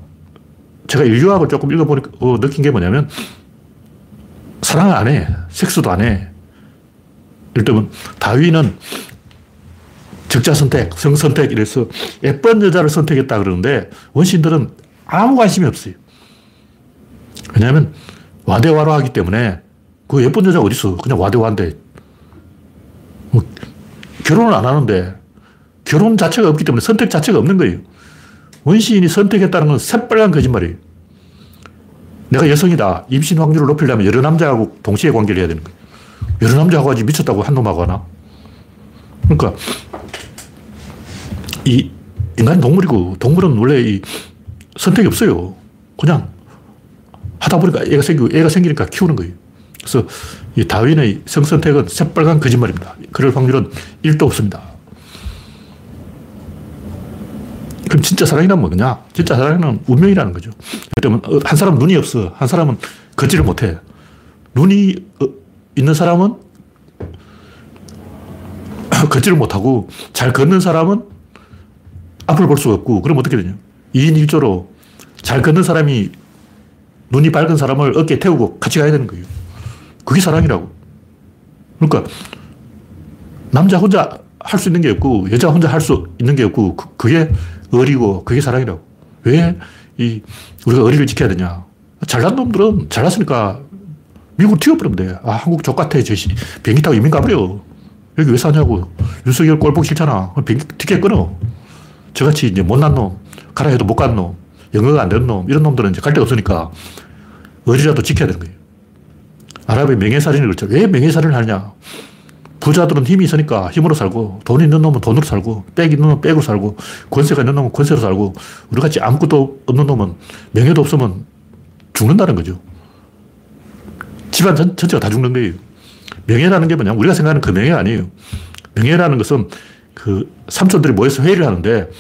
제가 인류학을 조금 읽어보니까 어, 느낀 게 뭐냐면, 사랑을 안 해. 섹스도 안 해. 들면, 다윈은 적자 선택, 성 선택 이래서 예쁜 여자를 선택했다 그러는데, 원시인들은 아무 관심이 없어요. 왜냐하면 와대와로 하기 때문에 그 예쁜 여자가 어딨어. 그냥 와대와인데. 뭐 결혼을 안 하는데 결혼 자체가 없기 때문에 선택 자체가 없는 거예요. 원시인이 선택했다는 건 새빨간 거짓말이에요. 내가 여성이다. 임신 확률을 높이려면 여러 남자하고 동시에 관계를 해야 되는 거예요. 여러 남자하고 하지 미쳤다고 한 놈하고 하나? 그러니까 이 인간은 동물이고 동물은 원래 이 선택이 없어요. 그냥 하다 보니까 애가 생기고 애가 생기니까 키우는 거예요. 그래서 이 다윈의 성선택은 새빨간 거짓말입니다. 그럴 확률은 1도 없습니다. 그럼 진짜 사랑이란 뭐냐? 진짜 사랑은 운명이라는 거죠. 그러면 한 사람은 눈이 없어. 한 사람은 걷지를 못해. 눈이 어, 있는 사람은 걷지를 못하고 잘 걷는 사람은 앞을 볼 수가 없고 그럼 어떻게 되냐. 2인 1조로 잘 걷는 사람이 눈이 밝은 사람을 어깨에 태우고 같이 가야 되는 거예요. 그게 사랑이라고. 그러니까 남자 혼자 할 수 있는 게 없고 여자 혼자 할 수 있는 게 없고 그, 게 의리고 그게 사랑이라고. 왜 이 우리가 의리를 지켜야 되냐. 잘난 놈들은 잘났으니까 미국 튀어버리면 돼. 아, 한국 족같아. 저 비행기 타고 이민 가버려. 여기 왜 사냐고. 윤석열 꼴 보기 싫잖아. 비행기 티켓 끊어. 저같이 이제 못난 놈, 가라 해도 못 간 놈, 영어가 안 되는 놈, 이런 놈들은 이제 갈 데가 없으니까 어디라도 지켜야 되는 거예요. 아랍의 명예살인을 그렇죠. 왜 명예살인을 하냐. 부자들은 힘이 있으니까 힘으로 살고, 돈 있는 놈은 돈으로 살고, 백 있는 놈은 백으로 살고, 권세가 있는 놈은 권세로 살고, 우리 같이 아무것도 없는 놈은 명예도 없으면 죽는다는 거죠. 집안 전, 전체가 다 죽는 거예요. 명예라는 게 뭐냐? 우리가 생각하는 그 명예가 아니에요. 명예라는 것은 그 삼촌들이 모여서 회의를 하는데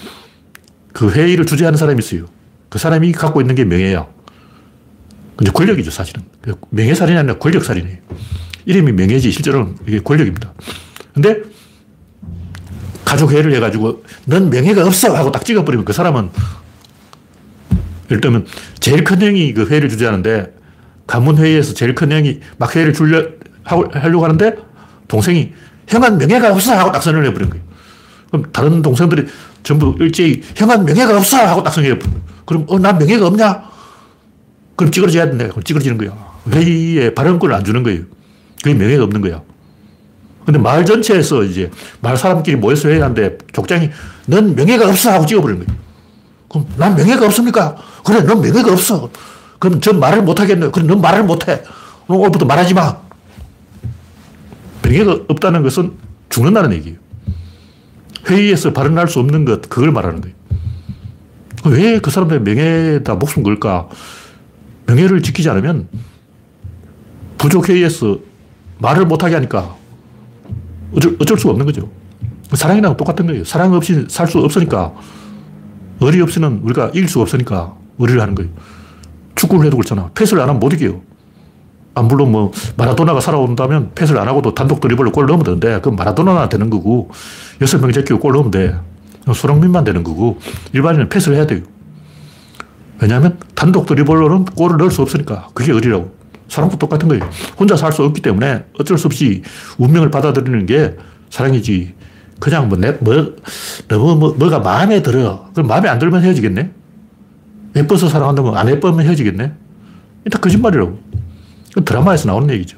그 회의를 주재하는 사람이 있어요. 그 사람이 갖고 있는 게 명예야. 근데 권력이죠, 사실은. 명예살인이 아니라 권력살인이에요. 이름이 명예지, 실제로는 이게 권력입니다. 근데 가족회의를 해가지고 넌 명예가 없어! 하고 딱 찍어버리면 그 사람은 예를 들면 제일 큰 형이 그 회의를 주재하는데 가문회의에서 제일 큰 형이 막 회의를 줄려, 하려고 하는데 동생이 형은 명예가 없어! 하고 딱 선언을 해버린 거예요. 그럼 다른 동생들이 전부 일제히 형은 명예가 없어! 하고 딱 선언해 버린 거예요. 그럼 어, 난 명예가 없냐? 그럼 찌그러져야 된다. 그럼 찌그러지는 거야. 회의에 발언권을 안 주는 거예요. 그게 명예가 없는 거야. 근데 마을 전체에서 이제 마을 사람끼리 모여서 회의하는데 족장이 넌 명예가 없어! 하고 찍어버리는 거예요. 그럼 난 명예가 없습니까? 그래, 넌 명예가 없어. 그럼 전 말을 못 하겠네. 그럼 넌 말을 못 해. 오늘부터 말하지 마. 명예가 없다는 것은 죽는다는 얘기예요. 회의에서 발언할 수 없는 것, 그걸 말하는 거예요. 왜 그 사람들의 명예에다 목숨 걸까? 명예를 지키지 않으면 부족회의에서 말을 못하게 하니까 어쩔, 어쩔 수가 없는 거죠. 사랑이랑 똑같은 거예요. 사랑 없이 살 수 없으니까 의리 없이는 우리가 이길 수가 없으니까 의리를 하는 거예요. 축구를 해도 그렇잖아. 패스를 안 하면 못 이겨요. 아, 물론 뭐, 마라도나가 살아온다면 패스를 안 하고도 단독 드리블로 골 넣으면 되는데, 그건 마라도나나 되는 거고, 여섯 명 제끼고 골 넣으면 돼. 손흥민만 되는 거고, 일반인은 패스를 해야 돼요. 왜냐하면 단독 드리블로는 골을 넣을 수 없으니까. 그게 의리라고. 사랑도 똑같은 거예요. 혼자 살 수 없기 때문에 어쩔 수 없이 운명을 받아들이는 게 사랑이지. 그냥 뭐, 내, 뭐, 너무 뭐, 뭐가 마음에 들어. 그럼 마음에 안 들면 헤어지겠네? 예뻐서 사랑한다면 안 예쁘면 헤어지겠네? 다 거짓말이라고. 드라마에서 나오는 얘기죠.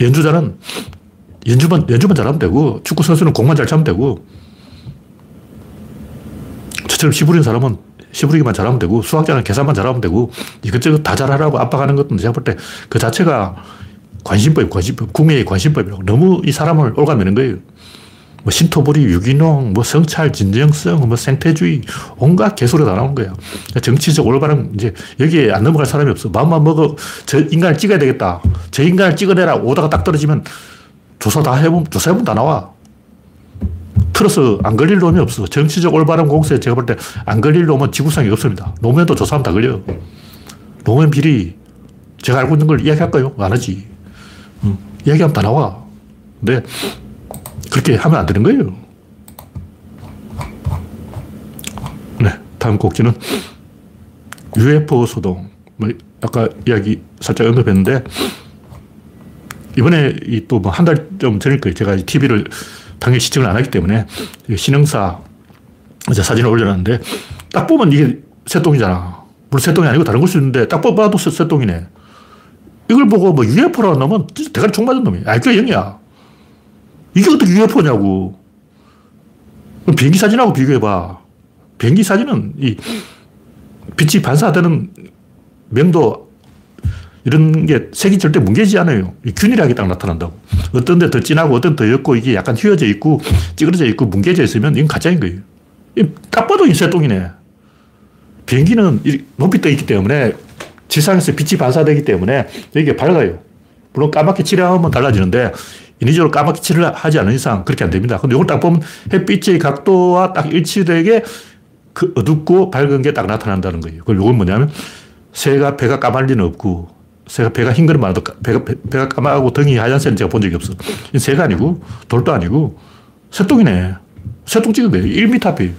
연주자는 연주만, 연주만 잘하면 되고, 축구 선수는 공만 잘 차면 되고, 저처럼 시부린 사람은 시부리기만 잘하면 되고, 수학자는 계산만 잘하면 되고, 이것저것 다 잘하라고 압박하는 것도 제가 볼 때 그 자체가 관심법, 관심법, 궁예의 관심법이라고. 너무 이 사람을 올가매는 거예요. 뭐 신토부리, 유기농, 뭐 성찰, 진정성, 뭐 생태주의, 온갖 개소리 다 나온 거예요. 정치적 올바른, 이제 여기에 안 넘어갈 사람이 없어. 마음만 먹어. 저 인간을 찍어야 되겠다. 저 인간을 찍어내라. 오다가 딱 떨어지면 조사 다 해보면, 조사해보면 다 나와. 틀어서 안 걸릴 놈이 없어. 정치적 올바른 공세에 제가 볼 때 안 걸릴 놈은 지구상에 없습니다. 노무현도 조사하면 다 걸려요. 노무현 비리, 제가 알고 있는 걸 이야기할까요? 안 하지. 응. 이야기하면 다 나와. 근데 그렇게 하면 안 되는 거예요. 네. 다음 곡지는 UFO 소동. 뭐, 아까 이야기 살짝 언급했는데, 이번에 또 뭐 한달좀 전일 거예요. 제가 TV를 당일 시청을 안 하기 때문에 신흥사 사진을 올려놨는데 딱 보면 이게 새똥이잖아. 물론 새똥이 아니고 다른 걸 수 있는데 딱 봐도 새똥이네. 이걸 보고 뭐 UFO라는 놈은 대가리 총 맞은 놈이야. IQ가 0이야. 이게 어떻게 UFO냐고. 비행기 사진하고 비교해봐. 비행기 사진은 이 빛이 반사되는 명도 이런 게 색이 절대 뭉개지지 않아요. 균일하게 딱 나타난다고. 어떤 데 더 진하고 어떤 더 옅고 이게 약간 휘어져 있고 찌그러져 있고 뭉개져 있으면 이건 가짜인 거예요. 딱 봐도 이 새똥이네. 비행기는 높이 떠 있기 때문에 지상에서 빛이 반사되기 때문에 여기가 밝아요. 물론 까맣게 칠하면 달라지는데 인위적으로 까맣게 칠을 하지 않은 이상 그렇게 안 됩니다. 근데 이걸 딱 보면 햇빛의 각도와 딱 일치되게 그 어둡고 밝은 게 딱 나타난다는 거예요. 그걸 이건 뭐냐면 새가 배가 까만 리는 없고 새가 배가 흰 거는 많아도 배가, 배가 까마고 등이 하얀 새는 제가 본 적이 없어. 새가 아니고 돌도 아니고 새똥이네. 새똥 찍은 거예요. 1m 앞에.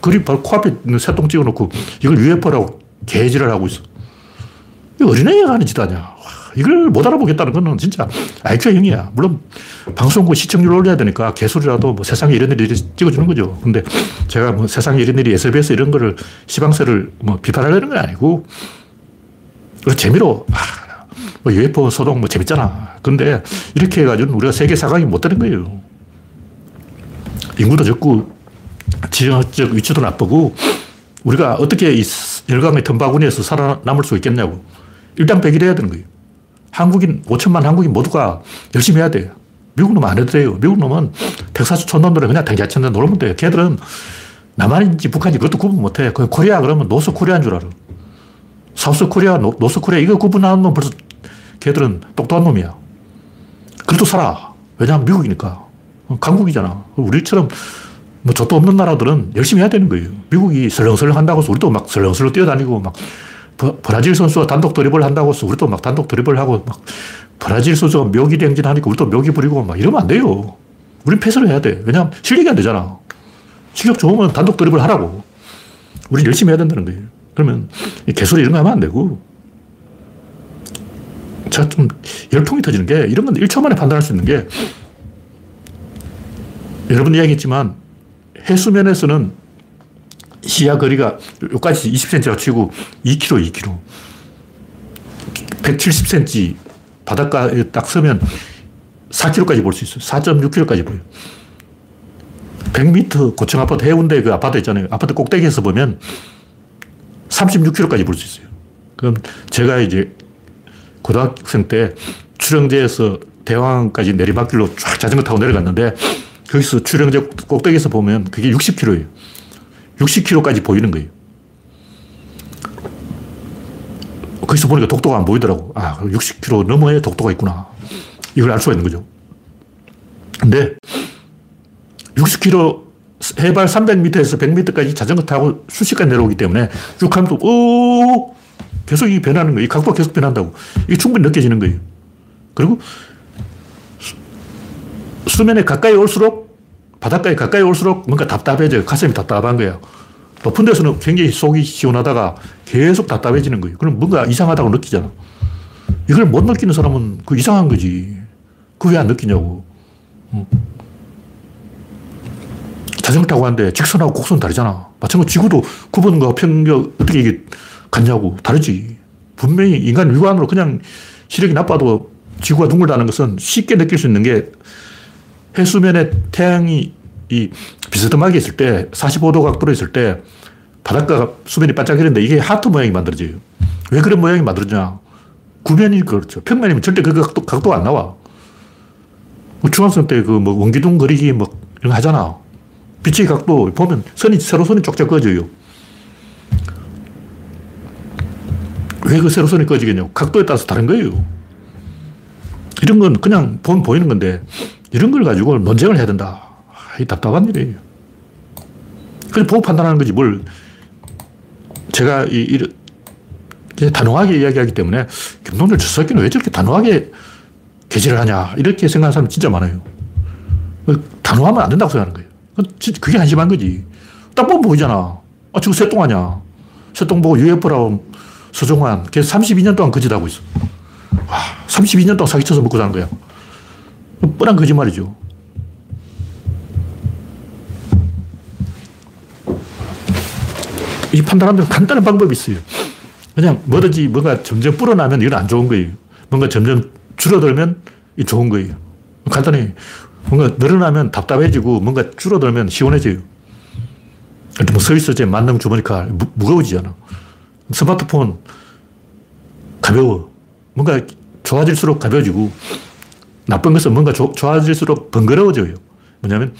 그리 바로 코앞에 있는 새똥 찍어놓고 이걸 UFO라고 개지를 하고 있어. 어린애가 하는 짓 아니야. 이걸 못 알아보겠다는 거는 진짜 IQ가 0이야. 물론 방송국 시청률 올려야 되니까 개소리라도 뭐 세상에 이런 일이 찍어주는 거죠. 근데 제가 뭐 세상에 이런 일이 SBS 이런 거를 시방세를 뭐 비판하려는 건 아니고 재미로 아, 뭐 UFO 소동 뭐 재밌잖아. 근데 이렇게 해가지고 우리가 세계 사강이 못 되는 거예요. 인구도 적고 지정적 위치도 나쁘고 우리가 어떻게 이 열강의 덤바구니에서 살아남을 수 있겠냐고. 일단 백일 해야 되는 거예요. 한국인, 5천만 한국인 모두가 열심히 해야 돼요. 미국 놈은 안 해도 돼요. 미국 놈은 텍사스 촌놈들은 그냥 탱자탱자 놀면 돼요. 걔들은 남한인지 북한인지 그것도 구분 못 해. 그 코리아 그러면 North Korea인 줄 알아. South Korea, North Korea 이거 구분하는 놈 벌써 걔들은 똑똑한 놈이야. 그래도 살아. 왜냐하면 미국이니까. 강국이잖아. 우리처럼 뭣도 없는 나라들은 열심히 해야 되는 거예요. 미국이 설렁설렁 한다고 해서 우리도 막 설렁설렁 뛰어다니고 막 브라질 선수가 단독 드리블 한다고 해서 우리도 막 단독 드리블 하고 막 브라질 선수가 묘기 행진하니까 우리도 묘기 부리고 막 이러면 안 돼요. 우린 패스를 해야 돼. 왜냐하면 실력이 안 되잖아. 실력 좋으면 단독 드리블 하라고. 우린 열심히 해야 된다는 거예요. 그러면 개소리 이런 거 하면 안 되고. 제가 좀 열통이 터지는 게 이런 건 1초 만에 판단할 수 있는 게 여러분 이야기했지만 해수면에서는 시야 거리가 여기까지 20cm라고 치고 2km, 2km. 170cm 바닷가에 딱 서면 4km까지 볼 수 있어요. 4.6km까지 보여요. 100m 고층 아파트 해운대 그 아파트 있잖아요. 아파트 꼭대기에서 보면 36km까지 볼 수 있어요. 그럼 제가 이제 고등학생 때 출영제에서 대왕까지 내리막길로 쫙 자전거 타고 내려갔는데 거기서 출영제 꼭대기에서 보면 그게 60km예요. 60km까지 보이는 거예요. 거기서 보니까 독도가 안 보이더라고. 아, 60km 넘어야 독도가 있구나. 이걸 알 수가 있는 거죠. 근데 60km 해발 300m에서 100m까지 자전거 타고 순식간에 내려오기 때문에 또, 오! 계속 이 변하는 거예요. 이 각도가 계속 변한다고. 이게 충분히 느껴지는 거예요. 그리고 수 면에 가까이 올수록 바닷가에 가까이 올수록 뭔가 답답해져요. 가슴이 답답한 거예요. 높은 데서는 굉장히 속이 시원하다가 계속 답답해지는 거예요. 그럼 뭔가 이상하다고 느끼잖아. 이걸 못 느끼는 사람은 그 이상한 거지. 그 왜 안 느끼냐고. 자전거 타고 가는데 직선하고 곡선 다르잖아. 마찬가지로 지구도 구분과 평격 어떻게 이게 같냐고. 다르지. 분명히 인간 육안으로 그냥 시력이 나빠도 지구가 둥글다는 것은 쉽게 느낄 수 있는 게 해수면에 태양이 이 비스듬하게 있을 때, 45도 각도로 있을 때, 바닷가 수면이 반짝이는데 이게 하트 모양이 만들어져요. 왜 그런 모양이 만들어지냐? 구면이 그렇죠. 평면이면 절대 그 각도, 각도가 안 나와. 뭐 중학생 때 그 뭐 원기둥 그리기 뭐 이런 거 하잖아. 빛의 각도 보면 선이, 세로 선이 쪽쪽 꺼져요. 왜 그 세로 선이 꺼지겠냐고. 각도에 따라서 다른 거예요. 이런 건 그냥 본 보이는 건데 이런 걸 가지고 논쟁을 해야 된다. 이 답답한 일이에요. 그래서 보고 판단하는 거지 뭘 제가 이, 이 단호하게 이야기하기 때문에 김동률 저 새끼는 왜 저렇게 단호하게 개지를 하냐 이렇게 생각하는 사람 진짜 많아요. 단호하면 안 된다고 생각하는 거예요. 그게 한심한 거지. 딱 보면 보이잖아. 아, 지금 새똥 아냐. 새똥 보고 UFO라고 서종환. 걔 32년 동안 거짓하고 있어. 와, 32년 동안 사기쳐서 먹고 사는 거야. 뻔한 거짓말이죠. 이 판단하는 간단한 방법이 있어요. 그냥 뭐든지 뭔가 점점 불어나면 이건 안 좋은 거예요. 뭔가 점점 줄어들면 이 좋은 거예요. 간단해. 뭔가 늘어나면 답답해지고 뭔가 줄어들면 시원해져요. 뭐 서비스제 만능 주머니카 무, 거워지잖아. 스마트폰 가벼워. 뭔가 좋아질수록 가벼워지고 나쁜 것은 뭔가 조, 좋아질수록 번거로워져요. 뭐냐면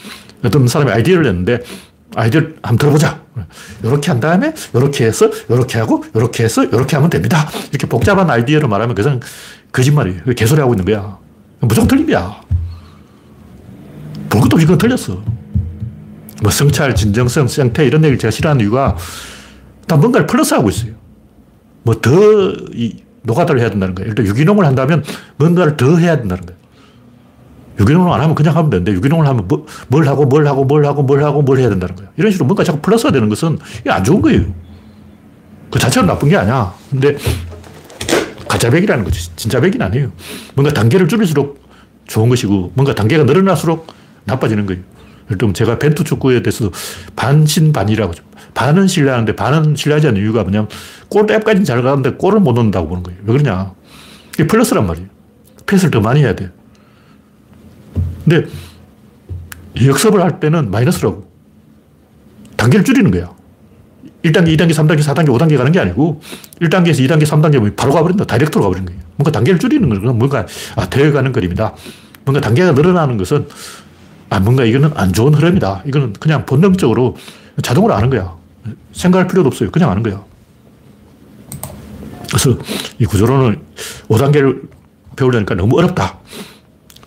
어떤 사람이 아이디어를 냈는데 아이디어를 한번 들어보자. 이렇게 한 다음에 이렇게 해서 이렇게 하고 이렇게 해서 이렇게 하면 됩니다. 이렇게 복잡한 아이디어를 말하면 그것은 거짓말이에요. 개소리 하고 있는 거야. 무조건 틀린 거야. 볼 것도 없이 그건 틀렸어. 뭐 성찰, 진정성, 생태 이런 얘기를 제가 싫어하는 이유가 다 뭔가를 플러스하고 있어요. 뭐 더 노가다를 해야 된다는 거예요. 일단 유기농을 한다면 뭔가를 더 해야 된다는 거예요. 유기농을 안 하면 그냥 하면 되는데 유기농을 하면 뭐, 뭘 하고 뭘 하고 뭘 하고 뭘 하고 뭘 해야 된다는 거예요. 이런 식으로 뭔가 자꾸 플러스가 되는 것은 이게 안 좋은 거예요. 그 자체로 나쁜 게 아니야. 근데 가짜백이라는 거지. 진짜 백이 아니에요. 뭔가 단계를 줄일수록 좋은 것이고 뭔가 단계가 늘어날수록 나빠지는 거예요. 예를 들면 제가 벤투 축구에 대해서 반신반이라고 하죠. 반은 신뢰하는데 반은 신뢰하지 않는 이유가 뭐냐면 골 랩까지는 잘 가는데 골을 못 넣는다고 보는 거예요. 왜 그러냐. 이게 플러스란 말이에요. 패스를 더 많이 해야 돼. 근데 역습을 할 때는 마이너스라고. 단계를 줄이는 거야. 1단계, 2단계, 3단계, 4단계, 5단계 가는 게 아니고 1단계에서 2단계, 3단계 바로 가버린다. 다이렉트로 가버리는 거예요. 뭔가 단계를 줄이는 거는 뭔가 아, 되어가는 그림이다. 뭔가 단계가 늘어나는 것은 아, 뭔가 이거는 안 좋은 흐름이다. 이거는 그냥 본능적으로 자동으로 아는 거야. 생각할 필요도 없어요. 그냥 아는 거야. 그래서 이 구조론을 5단계를 배우려니까 너무 어렵다.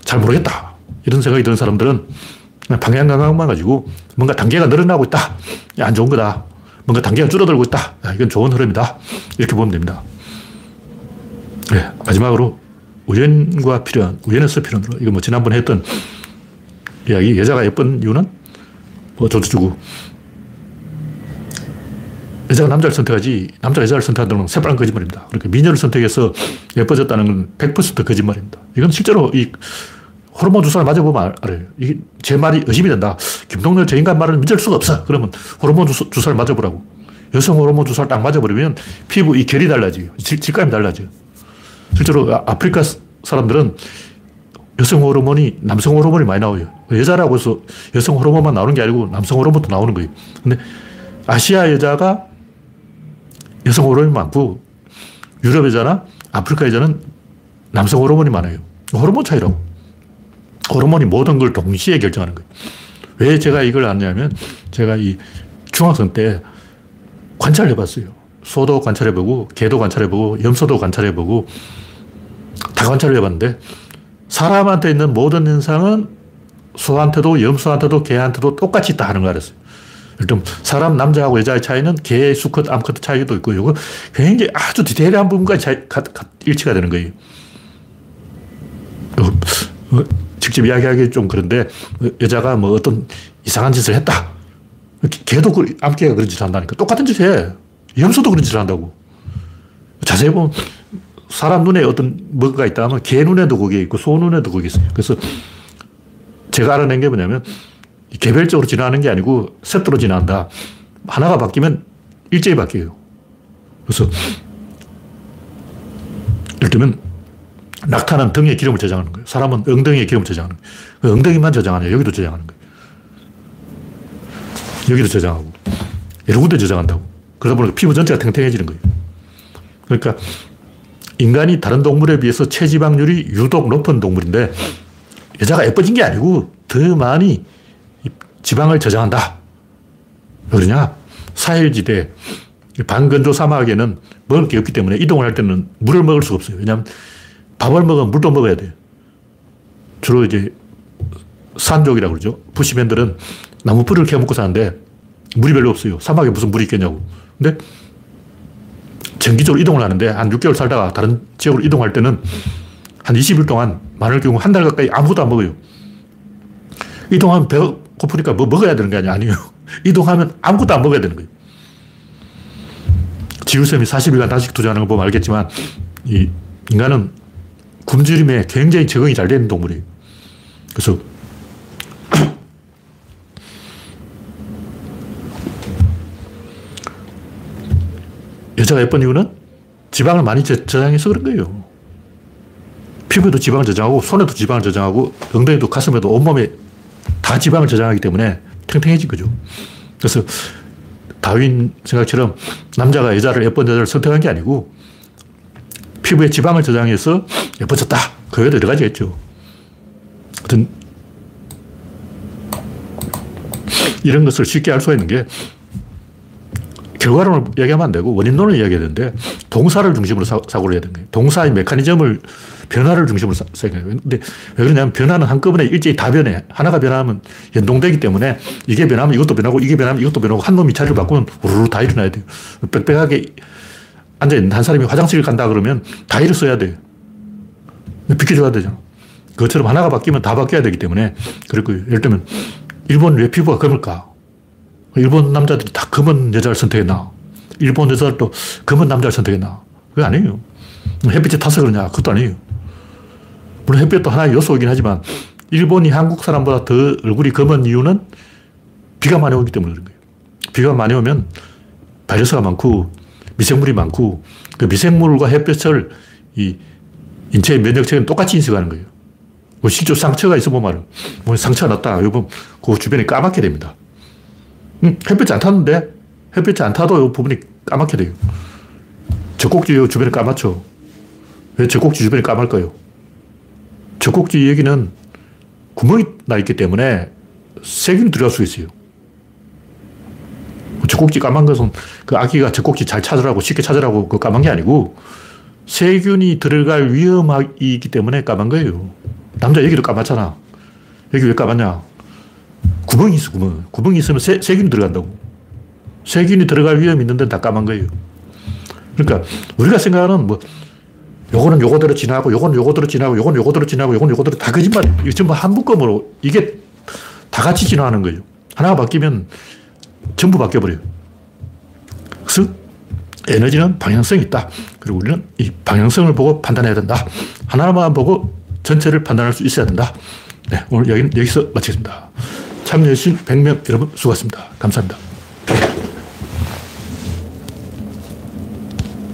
잘 모르겠다. 이런 생각이 드는 사람들은 방향 감각만 가지고 뭔가 단계가 늘어나고 있다. 안 좋은 거다. 뭔가 단계가 줄어들고 있다. 이건 좋은 흐름이다. 이렇게 보면 됩니다. 네, 마지막으로 우연과 필연, 우연에서 필연으로. 이거 뭐 지난번에 했던 이야기, 여자가 예쁜 이유는 뭐 저도 주고 여자가 남자를 선택하지 남자가 여자를 선택한다는 건 새빨간 거짓말입니다. 그러니까 미녀를 선택해서 예뻐졌다는 건 100% 거짓말입니다. 이건 실제로 이 호르몬 주사를 맞아보면 알아요. 이게 제 말이 의심이 된다. 김동렬 저 인간 말을 믿을 수가 없어. 그러면 호르몬 주사, 를 맞아보라고. 여성 호르몬 주사를 딱 맞아버리면 피부 이 결이 달라져요. 질 감이 달라져요. 실제로 아, 아프리카 사람들은 여성 호르몬이 남성 호르몬이 많이 나와요. 여자라고 해서 여성 호르몬만 나오는 게 아니고 남성 호르몬도 나오는 거예요. 근데 아시아 여자가 여성 호르몬이 많고 유럽 여자나 아프리카 여자는 남성 호르몬이 많아요. 호르몬 차이라고. 호르몬이 모든 걸 동시에 결정하는 거예요. 왜 제가 이걸 아냐면 제가 이 중학생 때 관찰해 봤어요. 소도 관찰해 보고, 개도 관찰해 보고, 염소도 관찰해 보고, 다 관찰해 봤는데, 사람한테 있는 모든 현상은 소한테도, 염소한테도, 개한테도 똑같이 있다 하는 거 알았어요. 일단 사람 남자하고 여자의 차이는 개, 수컷, 암컷 차이도 있고, 이거 굉장히 아주 디테일한 부분까지 일치가 되는 거예요. 어, 어, 직접 이야기하기 좀 그런데 여자가 뭐 어떤 이상한 짓을 했다. 개도 그, 암개가 그런 짓을 한다니까. 똑같은 짓 해. 염소도 그런 짓을 한다고. 자세히 보면 사람 눈에 어떤 뭐가 있다 하면 개 눈에도 그게 있고 소 눈에도 그게 있어요. 그래서 제가 알아낸 게 뭐냐면 개별적으로 진화하는 게 아니고 세트로 진화한다. 하나가 바뀌면 일제히 바뀌어요. 그래서 예를 들면 낙타는 등에 기름을 저장하는 거예요. 사람은 엉덩이에 기름을 저장하는 거예요. 그 엉덩이만 저장하냐, 여기도 저장하는 거예요. 여기도 저장하고, 여러 군데 저장한다고. 그러다 보니까 피부 전체가 탱탱해지는 거예요. 그러니까 인간이 다른 동물에 비해서 체지방률이 유독 높은 동물인데 여자가 예뻐진 게 아니고 더 많이 지방을 저장한다. 왜 그러냐? 사헬지대, 반건조 사막에는 먹을 게 없기 때문에 이동을 할 때는 물을 먹을 수가 없어요. 왜냐하면 밥을 먹으면 물도 먹어야 돼. 주로 이제 산족이라고 그러죠. 부시맨들은 나무 뿌리를 캐먹고 사는데 물이 별로 없어요. 사막에 무슨 물이 있겠냐고. 근데 정기적으로 이동을 하는데 한 6개월 살다가 다른 지역으로 이동할 때는 한 20일 동안 많을 경우 한 달 가까이 아무것도 안 먹어요. 이동하면 배가 고프니까 뭐 먹어야 되는 게 아니에요. 아니에요. 이동하면 아무것도 안 먹어야 되는 거예요. 지우쌤이 40일간 단식 투자하는 거 보면 알겠지만 이 인간은 굶주림에 굉장히 적응이 잘 되는 동물이에요. 그래서 여자가 예쁜 이유는 지방을 많이 저장해서 그런 거예요. 피부에도 지방을 저장하고 손에도 지방을 저장하고 엉덩이도 가슴에도 온몸에 다 지방을 저장하기 때문에 탱탱해진 거죠. 그래서 다윈 생각처럼 남자가 여자를 예쁜 여자를 선택한 게 아니고 피부에 지방을 저장해서 예뻐졌다. 그 외에도 여러 가지가 있죠. 하여튼, 이런 것을 쉽게 알 수가 있는 게 결과론을 얘기하면 안 되고 원인론을 이야기해야 되는데 동사를 중심으로 사, 고를 해야 되는 거예요. 동사의 메커니즘을 변화를 중심으로 생각해요. 근데 왜 그러냐면 변화는 한꺼번에 일제히 다 변해. 하나가 변하면 연동되기 때문에 이게 변하면 이것도 변하고 이게 변하면 이것도 변하고 한 놈이 자리를 바꾸면 우르르 다 일어나야 돼요. 빽빽하게 앉아있는 한 사람이 화장실 간다 그러면 다 일어서야 돼요. 비켜줘야 되잖아. 그것처럼 하나가 바뀌면 다 바뀌어야 되기 때문에 그리고 예를 들면 일본 왜 피부가 검을까? 일본 남자들이 다 검은 여자를 선택했나? 일본 여자들도 검은 남자를 선택했나? 그게 아니에요. 햇빛에 타서 그러냐? 그것도 아니에요. 물론 햇빛도 하나의 요소이긴 하지만 일본이 한국 사람보다 더 얼굴이 검은 이유는 비가 많이 오기 때문에 그런 거예요. 비가 많이 오면 바이러스가 많고 미생물이 많고 그 미생물과 햇볕을 이 인체의 면역체계는 똑같이 인식하는 거예요. 뭐 실제 상처가 있어 보면 뭐 상처가 났다. 이거 그 주변이 까맣게 됩니다. 음, 햇빛이 안 탔는데 햇빛이 안 타도 이 부분이 까맣게 돼요. 젖꼭지 주변이 까맣죠. 왜 젖꼭지 주변이 까말까요? 젖꼭지 여기는 구멍이 나 있기 때문에 세균이 들어갈 수 있어요. 젖꼭지 까만 것은 그 아기가 젖꼭지 잘 찾으라고 쉽게 찾으라고 그 까만 게 아니고 세균이 들어갈 위험이 있기 때문에 까만 거예요. 남자 여기도 까맣잖아. 여기 왜 까맣냐? 구멍이 있어, 구멍. 구멍이 있으면 세, 세균이 들어간다고. 세균이 들어갈 위험이 있는데 다 까만 거예요. 그러니까 우리가 생각하는 뭐, 요거는 요거대로 지나고, 요거는 요거대로 지나고, 요거는 요거대로 지나고, 요거는 요거대로 다 거짓말. 이거 전부 한 묶음으로 이게 다 같이 지나가는 거예요. 하나가 바뀌면 전부 바뀌어버려요. 그래서 에너지는 방향성이 있다. 그리고 우리는 이 방향성을 보고 판단해야 된다. 하나만 보고 전체를 판단할 수 있어야 된다. 네, 오늘 여기는 여기서 마치겠습니다. 참여해주신 100명 여러분 수고하셨습니다. 감사합니다.